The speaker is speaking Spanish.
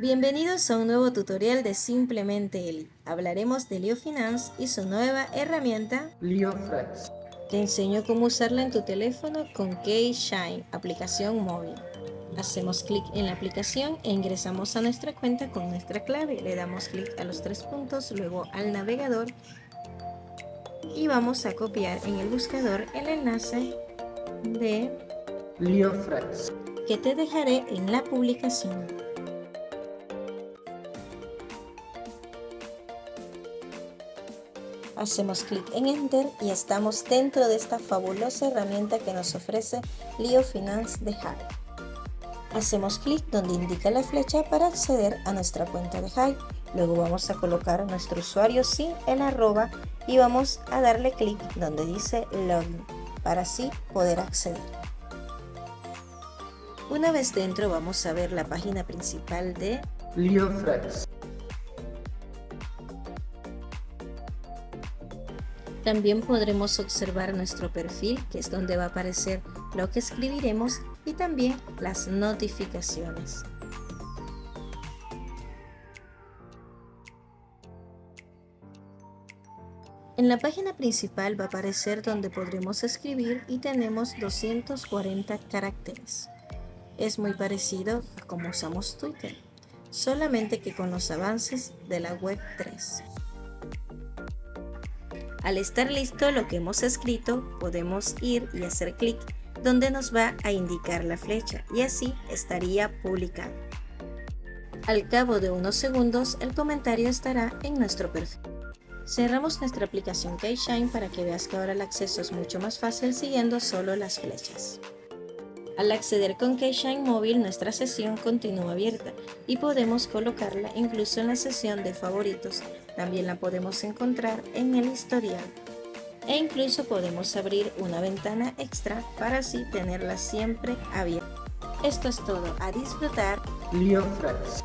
Bienvenidos a un nuevo tutorial de Simplemente Eli. Hablaremos de Leo Finance y su nueva herramienta LeoFlex. Te enseño cómo usarla en tu teléfono con K-Shine, aplicación móvil. Hacemos clic en la aplicación e ingresamos a nuestra cuenta con nuestra clave. Le damos clic a los tres puntos, luego al navegador y vamos a copiar en el buscador el enlace de LeoFlex. que te dejaré en la publicación. Hacemos clic en Enter y estamos dentro de esta fabulosa herramienta que nos ofrece Leo Finance de Hive. Hacemos clic donde indica la flecha para acceder a nuestra cuenta de Hive. Luego vamos a colocar nuestro usuario sin el arroba y vamos a darle clic donde dice Login para así poder acceder. Una vez dentro vamos a ver la página principal de LeoFlex. También podremos observar nuestro perfil, que es donde va a aparecer lo que escribiremos y también las notificaciones. En la página principal va a aparecer donde podremos escribir y tenemos 240 caracteres. Es muy parecido a como usamos Twitter, solamente que con los avances de la web 3. Al estar listo lo que hemos escrito, podemos ir y hacer clic donde nos va a indicar la flecha y así estaría publicado. Al cabo de unos segundos el comentario estará en nuestro perfil. Cerramos nuestra aplicación Keyshine para que veas que ahora el acceso es mucho más fácil siguiendo solo las flechas. Al acceder con Keyshine móvil nuestra sesión continúa abierta y podemos colocarla incluso en la sesión de favoritos. También la podemos encontrar en el historial. E incluso podemos abrir una ventana extra para así tenerla siempre abierta. Esto es todo, a disfrutar. LeoFlex.